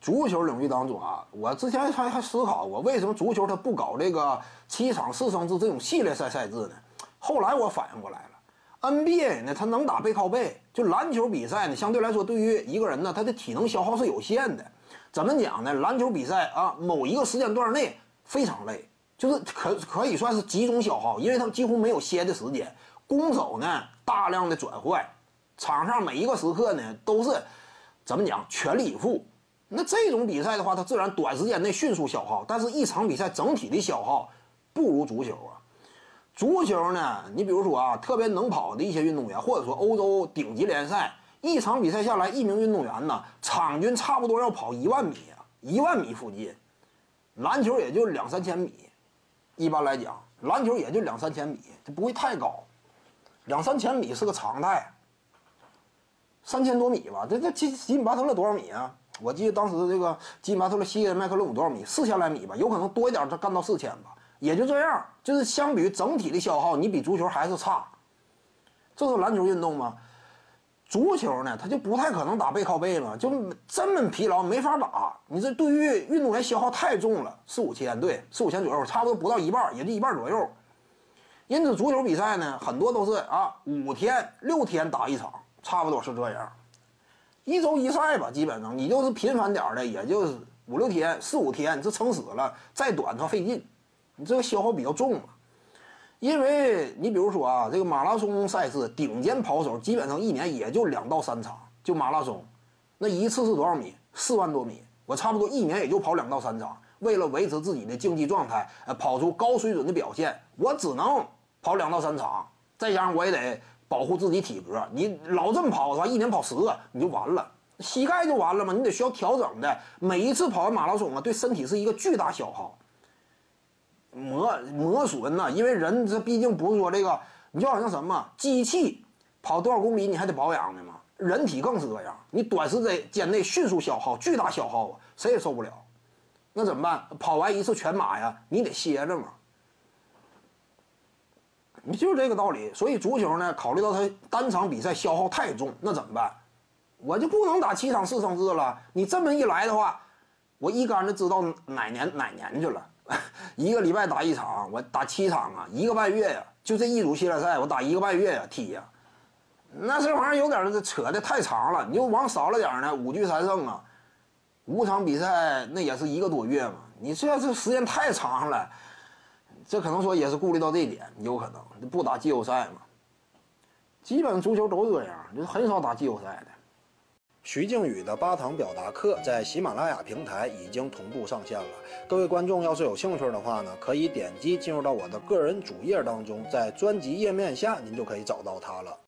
足球领域当中啊，我之前还还思考过，为什么足球它不搞这个七场四胜制这种系列赛赛制呢？后来我反应过来了，NBA 呢，它能打背靠背，就篮球比赛呢，相对来说对于一个人呢，他的体能消耗是有限的。怎么讲呢？篮球比赛啊，某一个时间段内非常累，就是可可以算是集中消耗，因为他们几乎没有歇的时间。攻守呢，大量的转换，场上每一个时刻呢，都是怎么讲全力以赴。那这种比赛的话，它自然短时间内迅速消耗，但是一场比赛整体的消耗不如足球啊。足球呢，你比如说啊，特别能跑的一些运动员，或者说欧洲顶级联赛，一场比赛下来，一名运动员呢，场均差不多要跑一万米啊，一万米附近。篮球也就两三千米，一般来讲，篮球也就两三千米，它不会太高，两三千米是个常态。三千多米吧，这这吉吉米巴特勒多少米啊？我记得当时这个金马特勒西麦克勒姆多少米？四千来米吧，有可能多一点，他干到四千吧，也就这样。就是相比于整体的消耗，你比足球还是差。这是篮球运动吗？足球呢，他就不太可能打背靠背嘛，就这么疲劳没法打。你这对于运动员消耗太重了，四五千，对，四五千左右，差不多不到一半，也就一半左右。因此，足球比赛呢，很多都是啊，五天六天打一场，差不多是这样。一周一赛吧，基本上你就是频繁点的，也就是五六天、四五天，这撑死了。再短它费劲，你这个消耗比较重嘛。因为你比如说啊，这个马拉松赛事，顶尖跑手基本上一年也就两到三场，就马拉松，那一次是多少米？四万多米，我差不多一年也就跑两到三场。为了维持自己的竞技状态，呃，跑出高水准的表现，我只能跑两到三场，再加上我也得。保护自己体格，你老这么跑的话，一年跑十个你就完了，膝盖就完了嘛？你得需要调整的。每一次跑完马拉松啊，对身体是一个巨大消耗，磨磨损呐。因为人这毕竟不是说这个，你就好像什么机器跑多少公里你还得保养的嘛，人体更是这样，你短时间间内迅速消耗，巨大消耗啊，谁也受不了。那怎么办？跑完一次全马呀，你得歇着嘛。你就是这个道理，所以足球呢，考虑到它单场比赛消耗太重，那怎么办？我就不能打七场四胜制了。你这么一来的话，我一竿子知道哪年哪年去了。一个礼拜打一场，我打七场啊，一个半月呀，就这一组系列赛，我打一个半月呀，踢呀，那这玩意儿有点扯的太长了。你就往少了点呢，五局三胜啊，五场比赛那也是一个多月嘛。你这这时间太长了。这可能说也是顾虑到这一点，有可能不打季后赛嘛？基本足球都这样，就很少打季后赛的。徐静宇的八堂表达课在喜马拉雅平台已经同步上线了。各位观众要是有兴趣的话呢，可以点击进入到我的个人主页当中，在专辑页面下您就可以找到它了。